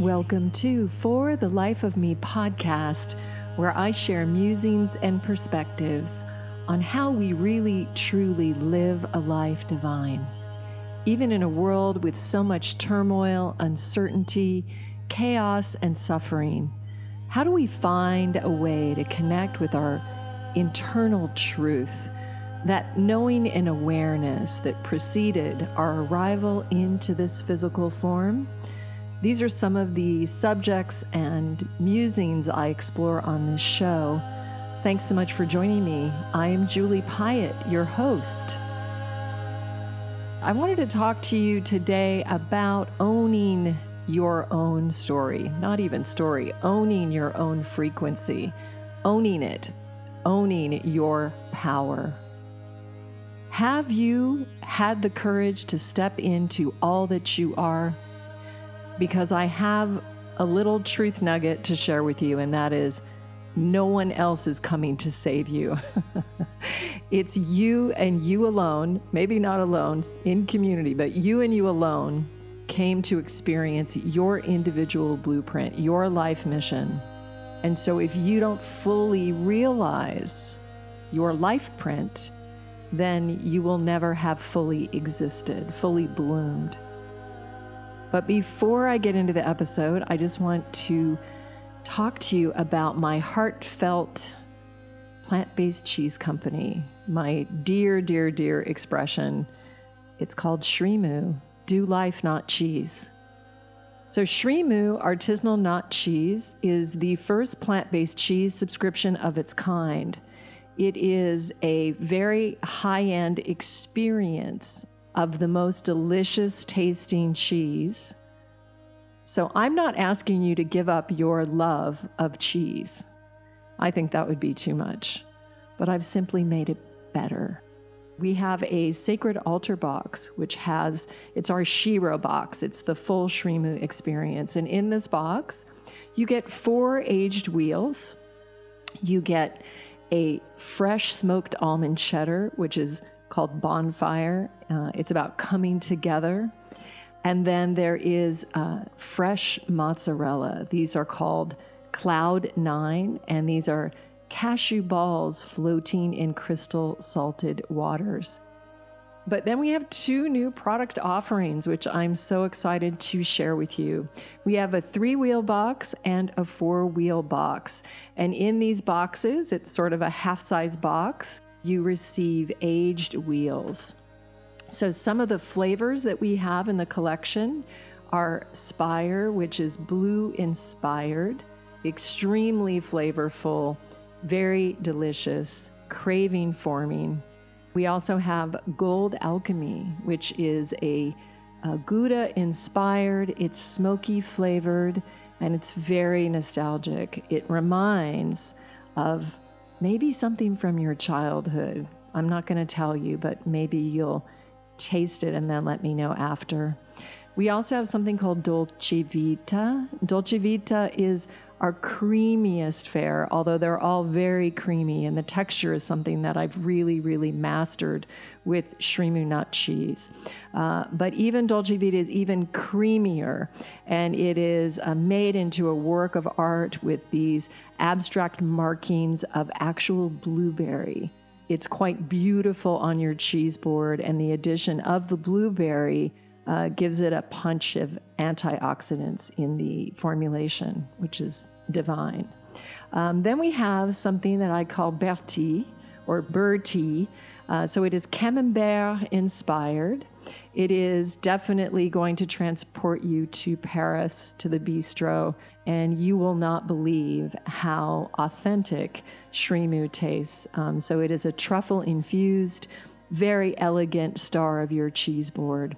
Welcome to For the Life of Me podcast, where I share musings and perspectives on how we really truly live a life divine. Even in a world with so much turmoil, uncertainty, chaos, and suffering, how do we find a way to connect with our internal truth, that knowing and awareness that preceded our arrival into this physical form? These are some of the subjects and musings I explore on this show. Thanks so much for joining me. I am Julie Piatt, your host. I wanted to talk to you today about owning your own story, not even story, owning your own frequency, owning it, owning your power. Have you had the courage to step into all that you are? Because I have a little truth nugget to share with you, and that is no one else is coming to save you. it's you and you alone, maybe not alone in community, but you and you alone came to experience your individual blueprint, your life mission. And so if you don't fully realize your life print, then you will never have fully existed, fully bloomed. But before I get into the episode, I just want to talk to you about my heartfelt plant based cheese company, my dear, dear, dear expression. It's called Srimu Do Life, Not Cheese. So, Srimu Artisanal Nut Cheese is the first plant based cheese subscription of its kind. It is a very high end experience of the most delicious tasting cheese. So I'm not asking you to give up your love of cheese. I think that would be too much. But I've simply made it better. We have a sacred altar box, which has, it's our Shiro box. It's the full Srimu experience. And in this box, you get four aged wheels. You get a fresh smoked almond cheddar, which is called Bonfire. Uh, it's about coming together. And then there is uh, fresh mozzarella. These are called Cloud Nine, and these are cashew balls floating in crystal salted waters. But then we have two new product offerings, which I'm so excited to share with you. We have a three wheel box and a four wheel box. And in these boxes, it's sort of a half size box you receive aged wheels. So, some of the flavors that we have in the collection are Spire, which is blue inspired, extremely flavorful, very delicious, craving forming. We also have Gold Alchemy, which is a, a Gouda inspired, it's smoky flavored, and it's very nostalgic. It reminds of maybe something from your childhood. I'm not going to tell you, but maybe you'll taste it and then let me know after. We also have something called Dolce Vita. Dolce Vita is our creamiest fare, although they're all very creamy, and the texture is something that I've really, really mastered with Srimu nut cheese. Uh, but even Dolce Vita is even creamier, and it is uh, made into a work of art with these abstract markings of actual blueberry. It's quite beautiful on your cheese board, and the addition of the blueberry uh, gives it a punch of antioxidants in the formulation, which is divine. Um, then we have something that I call Bertie or Bertie. Uh, so it is Camembert inspired. It is definitely going to transport you to Paris, to the bistro, and you will not believe how authentic Srimu tastes. Um, so it is a truffle infused, very elegant star of your cheese board.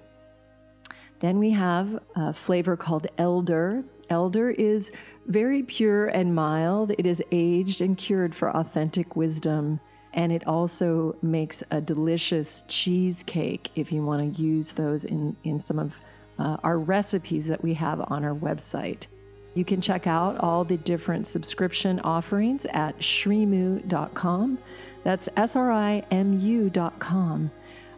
Then we have a flavor called Elder. Elder is very pure and mild. It is aged and cured for authentic wisdom. And it also makes a delicious cheesecake if you want to use those in, in some of uh, our recipes that we have on our website. You can check out all the different subscription offerings at srimu.com. That's S R I M U.com.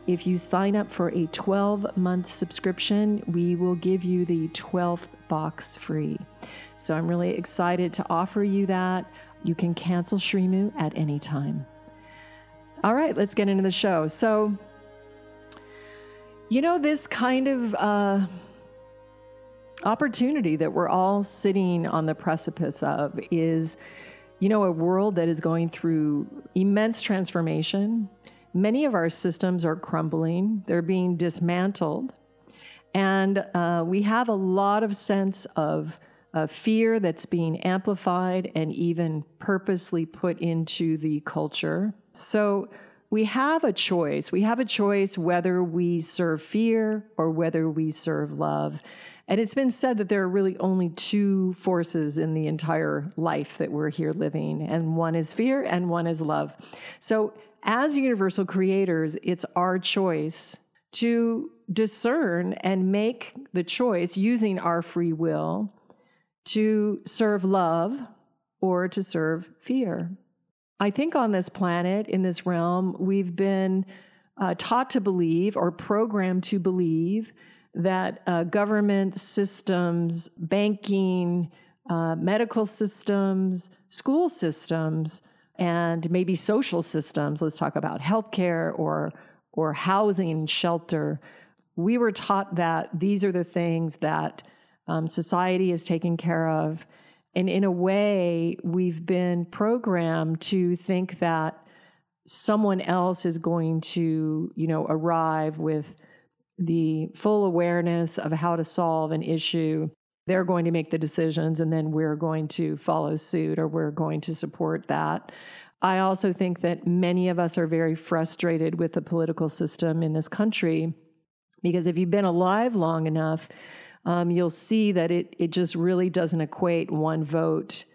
If you sign up for a 12 month subscription, we will give you the 12th box free. So I'm really excited to offer you that. You can cancel Srimu at any time. All right, let's get into the show. So, you know, this kind of uh, opportunity that we're all sitting on the precipice of is, you know, a world that is going through immense transformation. Many of our systems are crumbling, they're being dismantled. And uh, we have a lot of sense of uh, fear that's being amplified and even purposely put into the culture. So we have a choice. We have a choice whether we serve fear or whether we serve love. And it's been said that there are really only two forces in the entire life that we're here living, and one is fear and one is love. So, as universal creators, it's our choice to discern and make the choice using our free will to serve love or to serve fear. I think on this planet, in this realm, we've been uh, taught to believe or programmed to believe that uh, government systems, banking, uh, medical systems, school systems, and maybe social systems, let's talk about healthcare or, or housing, shelter, we were taught that these are the things that um, society is taking care of. And in a way, we've been programmed to think that someone else is going to, you know, arrive with the full awareness of how to solve an issue. They're going to make the decisions, and then we're going to follow suit or we're going to support that. I also think that many of us are very frustrated with the political system in this country because if you've been alive long enough, um, you'll see that it, it just really doesn't equate one vote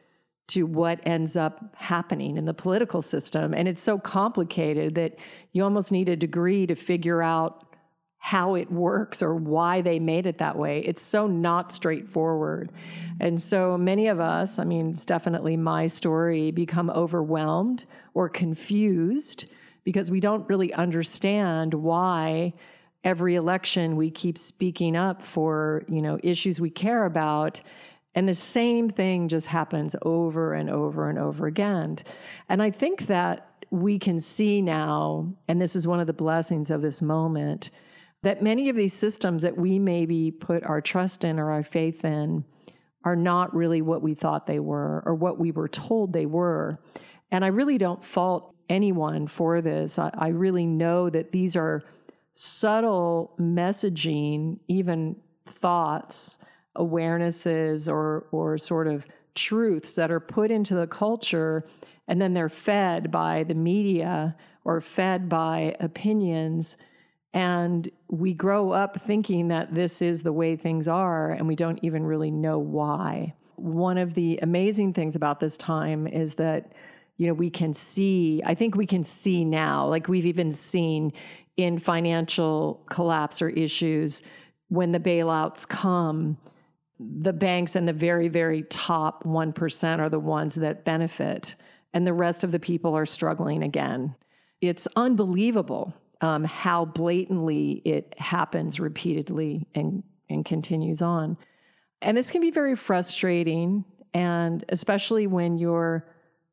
to what ends up happening in the political system. And it's so complicated that you almost need a degree to figure out how it works or why they made it that way. It's so not straightforward. And so many of us, I mean, it's definitely my story, become overwhelmed or confused because we don't really understand why every election we keep speaking up for you know issues we care about and the same thing just happens over and over and over again and i think that we can see now and this is one of the blessings of this moment that many of these systems that we maybe put our trust in or our faith in are not really what we thought they were or what we were told they were and i really don't fault anyone for this i, I really know that these are subtle messaging, even thoughts, awarenesses, or, or sort of truths that are put into the culture, and then they're fed by the media or fed by opinions. And we grow up thinking that this is the way things are, and we don't even really know why. One of the amazing things about this time is that you know we can see i think we can see now like we've even seen in financial collapse or issues, when the bailouts come, the banks and the very, very top 1% are the ones that benefit, and the rest of the people are struggling again. It's unbelievable um, how blatantly it happens repeatedly and, and continues on. And this can be very frustrating, and especially when you're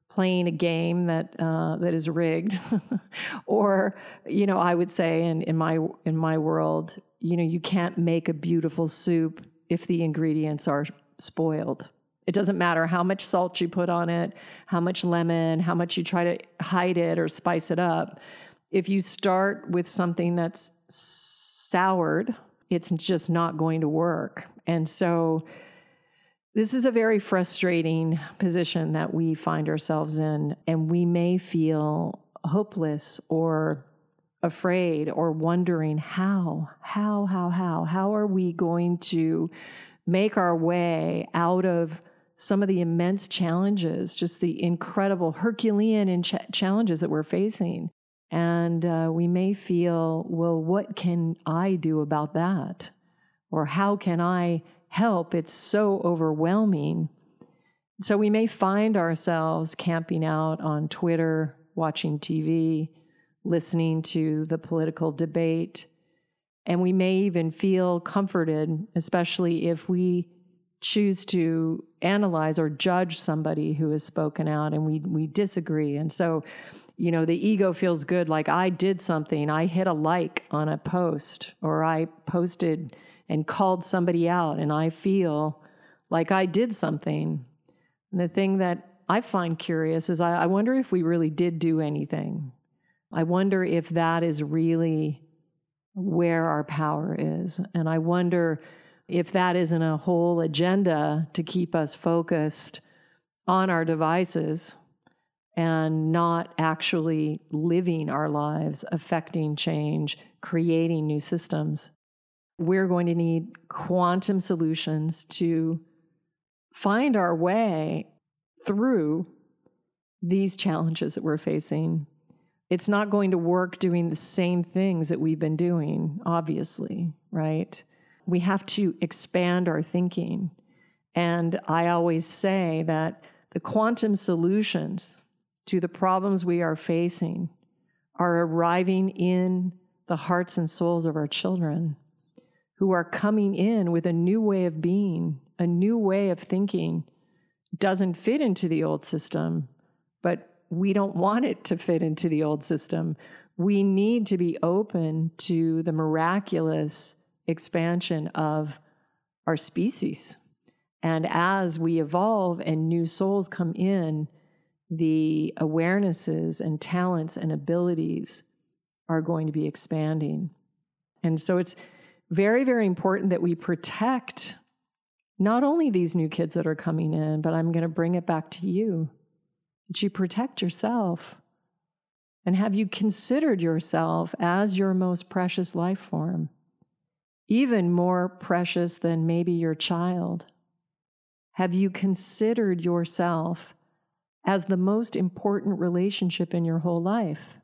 playing a game that uh, that is rigged, or you know, I would say in in my in my world, you know, you can't make a beautiful soup if the ingredients are spoiled. It doesn't matter how much salt you put on it, how much lemon, how much you try to hide it or spice it up. If you start with something that's soured, it's just not going to work. And so this is a very frustrating position that we find ourselves in, and we may feel hopeless or afraid or wondering how, how, how, how, how are we going to make our way out of some of the immense challenges, just the incredible Herculean ch- challenges that we're facing. And uh, we may feel, well, what can I do about that? Or how can I help, it's so overwhelming. So we may find ourselves camping out on Twitter, watching TV, listening to the political debate. And we may even feel comforted, especially if we choose to analyze or judge somebody who has spoken out and we we disagree and so you know the ego feels good like i did something i hit a like on a post or i posted and called somebody out and i feel like i did something. And the thing that i find curious is i, I wonder if we really did do anything. I wonder if that is really where our power is. And i wonder if that isn't a whole agenda to keep us focused on our devices and not actually living our lives, affecting change, creating new systems, we're going to need quantum solutions to find our way through these challenges that we're facing. It's not going to work doing the same things that we've been doing, obviously, right? we have to expand our thinking. And I always say that the quantum solutions to the problems we are facing are arriving in the hearts and souls of our children who are coming in with a new way of being, a new way of thinking. Doesn't fit into the old system, but we don't want it to fit into the old system. We need to be open to the miraculous expansion of our species. And as we evolve and new souls come in, the awarenesses and talents and abilities are going to be expanding. And so it's very, very important that we protect not only these new kids that are coming in, but I'm going to bring it back to you. That you protect yourself. And have you considered yourself as your most precious life form? even more precious than maybe your child? Have you considered yourself as the most important relationship in your whole life?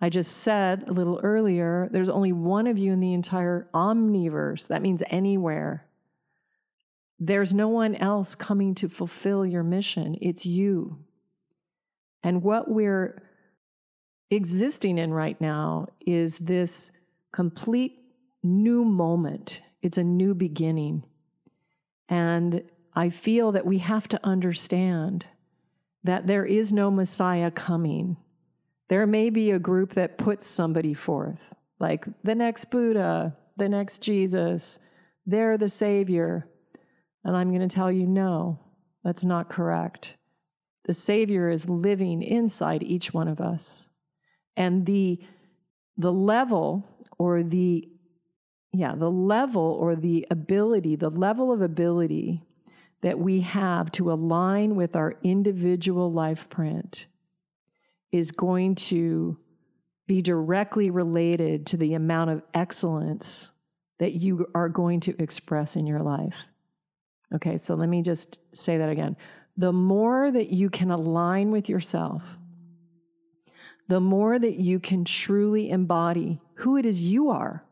I just said a little earlier, there's only one of you in the entire omniverse. That means anywhere. There's no one else coming to fulfill your mission. It's you. And what we're existing in right now is this complete new moment, it's a new beginning. And I feel that we have to understand that there is no Messiah coming. There may be a group that puts somebody forth, like the next Buddha, the next Jesus, they're the Savior. And I'm going to tell you, no, that's not correct. The Savior is living inside each one of us. And the, the level or the yeah, the level or the ability, the level of ability that we have to align with our individual life print is going to be directly related to the amount of excellence that you are going to express in your life. Okay, so let me just say that again. The more that you can align with yourself, the more that you can truly embody who it is you are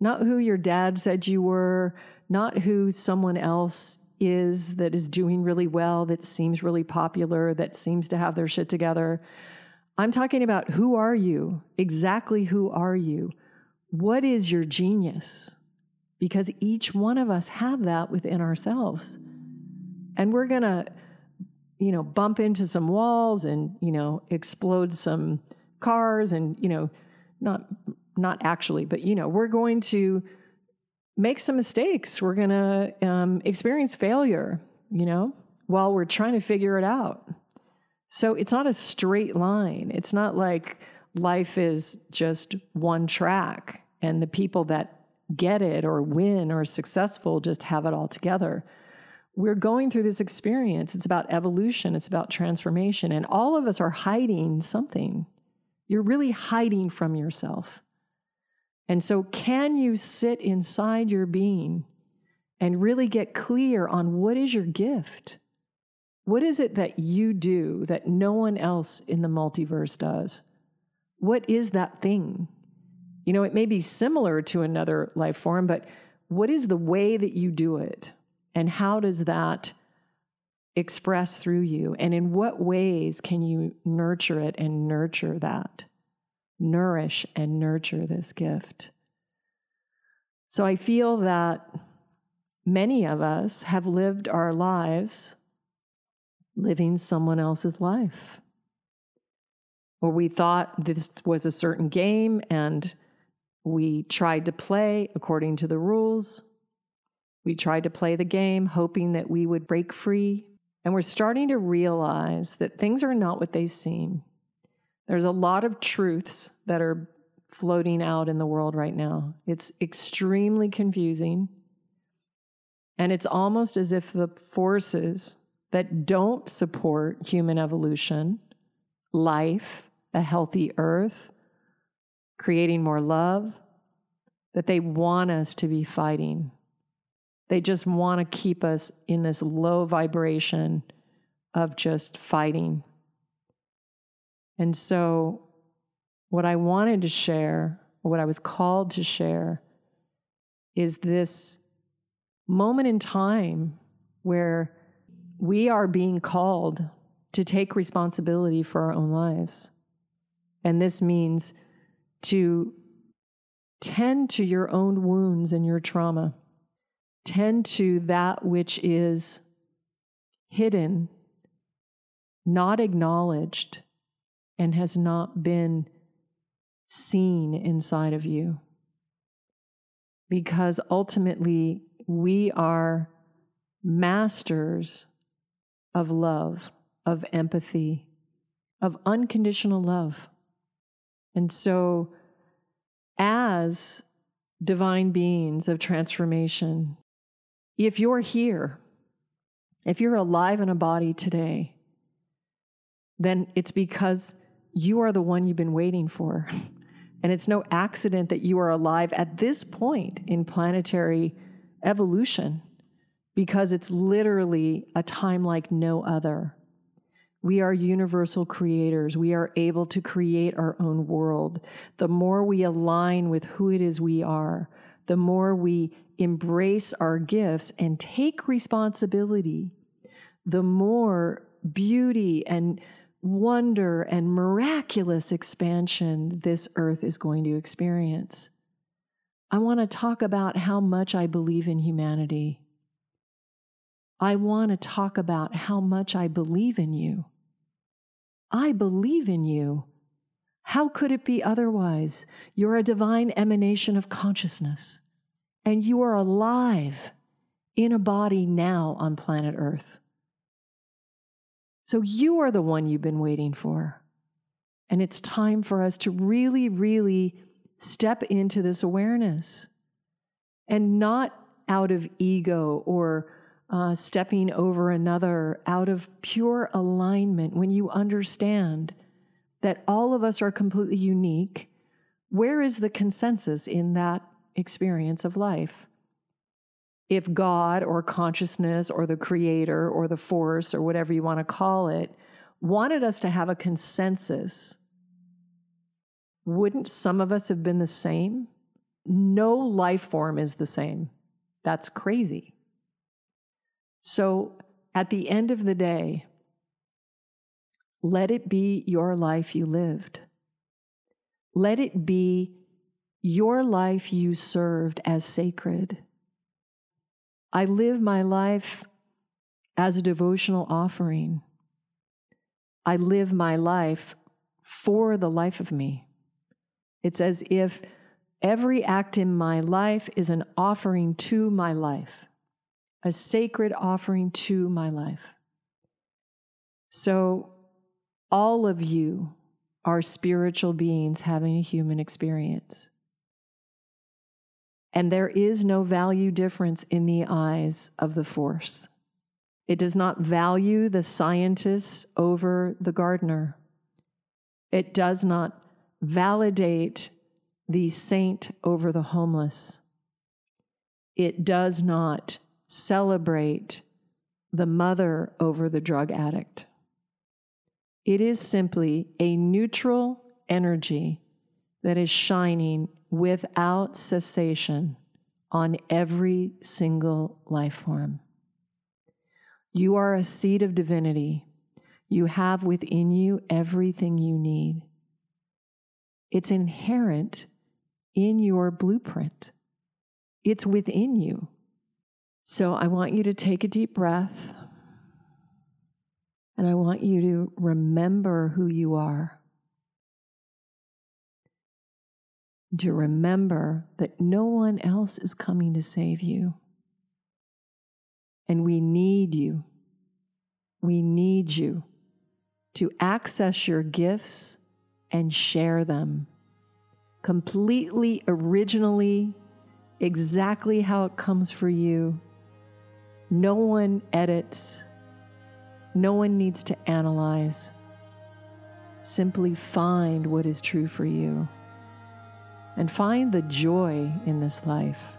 not who your dad said you were, not who someone else is that is doing really well, that seems really popular, that seems to have their shit together. I'm talking about who are you? Exactly who are you? What is your genius? Because each one of us have that within ourselves. And we're going to you know bump into some walls and you know explode some cars and you know not not actually, but you know, we're going to make some mistakes. We're going to um, experience failure, you know, while we're trying to figure it out. So it's not a straight line. It's not like life is just one track and the people that get it or win or successful just have it all together. We're going through this experience. It's about evolution, it's about transformation, and all of us are hiding something. You're really hiding from yourself. And so, can you sit inside your being and really get clear on what is your gift? What is it that you do that no one else in the multiverse does? What is that thing? You know, it may be similar to another life form, but what is the way that you do it? And how does that express through you? And in what ways can you nurture it and nurture that? Nourish and nurture this gift. So I feel that many of us have lived our lives living someone else's life. Or we thought this was a certain game and we tried to play according to the rules. We tried to play the game hoping that we would break free. And we're starting to realize that things are not what they seem. There's a lot of truths that are floating out in the world right now. It's extremely confusing. And it's almost as if the forces that don't support human evolution, life, a healthy earth, creating more love, that they want us to be fighting. They just want to keep us in this low vibration of just fighting. And so, what I wanted to share, what I was called to share, is this moment in time where we are being called to take responsibility for our own lives. And this means to tend to your own wounds and your trauma, tend to that which is hidden, not acknowledged, and has not been seen inside of you. Because ultimately, we are masters of love, of empathy, of unconditional love. And so, as divine beings of transformation, if you're here, if you're alive in a body today, then it's because you are the one you've been waiting for. and it's no accident that you are alive at this point in planetary evolution because it's literally a time like no other. We are universal creators. We are able to create our own world. The more we align with who it is we are, the more we embrace our gifts and take responsibility, the more beauty and wonder and miraculous expansion this earth is going to experience. I want to talk about how much I believe in humanity. I want to talk about how much I believe in you. I believe in you. How could it be otherwise? You're a divine emanation of consciousness, and you are alive in a body now on planet Earth. So you are the one you've been waiting for. And it's time for us to really, really step into this awareness and not out of ego or uh, stepping over another out of pure alignment, when you understand that all of us are completely unique, where is the consensus in that experience of life? If God or consciousness or the creator or the force or whatever you want to call it wanted us to have a consensus, wouldn't some of us have been the same? No life form is the same. That's crazy. So at the end of the day, let it be your life you lived. Let it be your life you served as sacred. I live my life as a devotional offering. I live my life for the life of me. It's as if every act in my life is an offering to my life a sacred offering to my life. So, all of you are spiritual beings having a human experience. And there is no value difference in the eyes of the force. It does not value the scientist over the gardener. It does not validate the saint over the homeless. It does not celebrate the mother over the drug addict. It is simply a neutral energy that is shining without cessation on every single life form. You are a seed of divinity. You have within you everything you need. It's inherent in your blueprint, it's within you. So I want you to take a deep breath and I want you to remember who you are. To remember that no one else is coming to save you. And we need you. We need you to access your gifts and share them completely, originally, exactly how it comes for you no one edits. No one needs to analyze. Simply find what is true for you and find the joy in this life,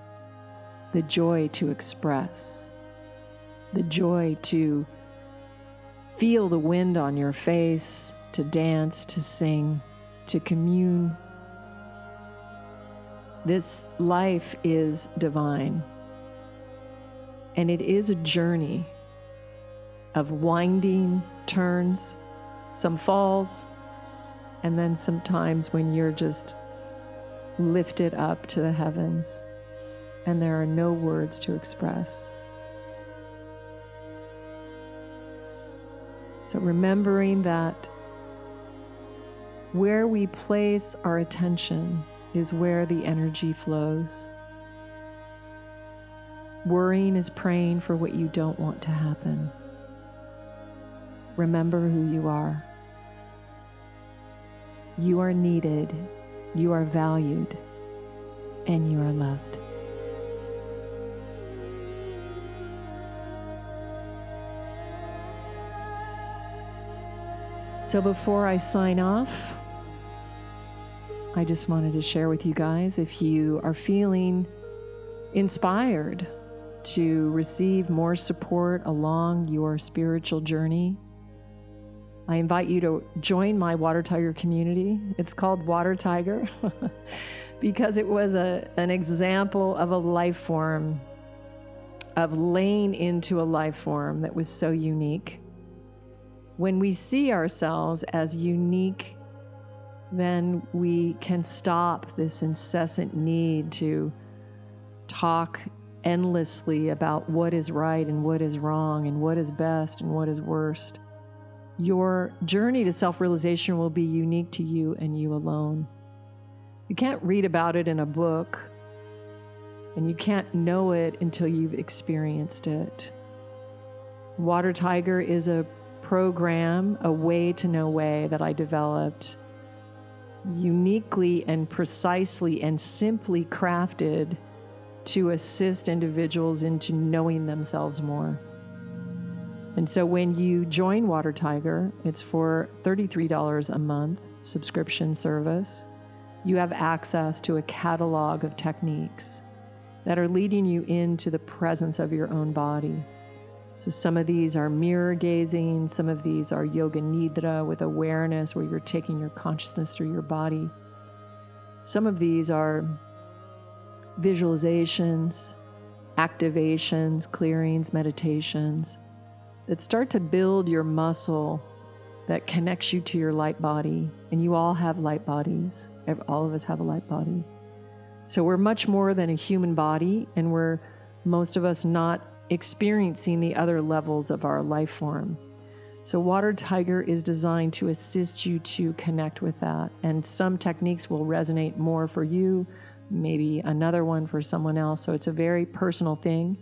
the joy to express, the joy to feel the wind on your face, to dance, to sing, to commune. This life is divine. And it is a journey of winding turns, some falls, and then some times when you're just lifted up to the heavens and there are no words to express. So, remembering that where we place our attention is where the energy flows. Worrying is praying for what you don't want to happen. Remember who you are. You are needed, you are valued, and you are loved. So before I sign off, I just wanted to share with you guys if you are feeling inspired to receive more support along your spiritual journey, I invite you to join my Water Tiger community. It's called Water Tiger because it was a, an example of a life form, of laying into a life form that was so unique. When we see ourselves as unique, then we can stop this incessant need to talk endlessly about what is right and what is wrong and what is best and what is worst. Your journey to self realization will be unique to you and you alone. You can't read about it in a book, and you can't know it until you've experienced it. Water Tiger is a program, a way to know way that I developed uniquely and precisely and simply crafted to assist individuals into knowing themselves more. And so when you join Water Tiger, it's for $33 a month subscription service. You have access to a catalog of techniques that are leading you into the presence of your own body. So, some of these are mirror gazing, some of these are yoga nidra with awareness, where you're taking your consciousness through your body. Some of these are visualizations, activations, clearings, meditations that start to build your muscle that connects you to your light body. And you all have light bodies. All of us have a light body. So we're much more than a human body, and we're most of us not experiencing the other levels of our life form. So, Water Tiger is designed to assist you to connect with that. And some techniques will resonate more for you, maybe another one for someone else. So it's a very personal thing.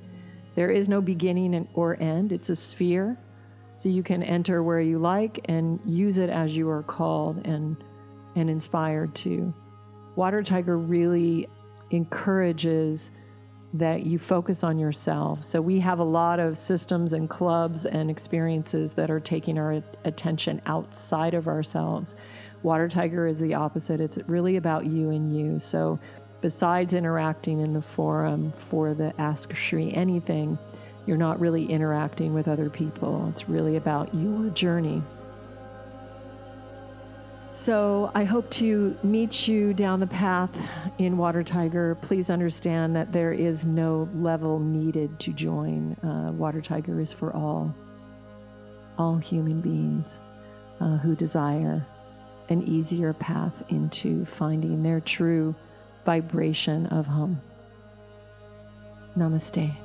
There is no beginning or end, it's a sphere. So you can enter where you like and use it as you are called and, and inspired to. Water Tiger really encourages that you focus on yourself. So we have a lot of systems and clubs and experiences that are taking our attention outside of ourselves. Water Tiger is the opposite. It's really about you and you. So besides interacting in the forum for the Ask Shri anything, you're not really interacting with other people. It's really about your journey. So I hope to meet you down the path in Water Tiger. Please understand that there is no level needed to join. Uh, Water Tiger is for all, all human beings uh, who desire an easier path into finding their true vibration of hum. Namaste.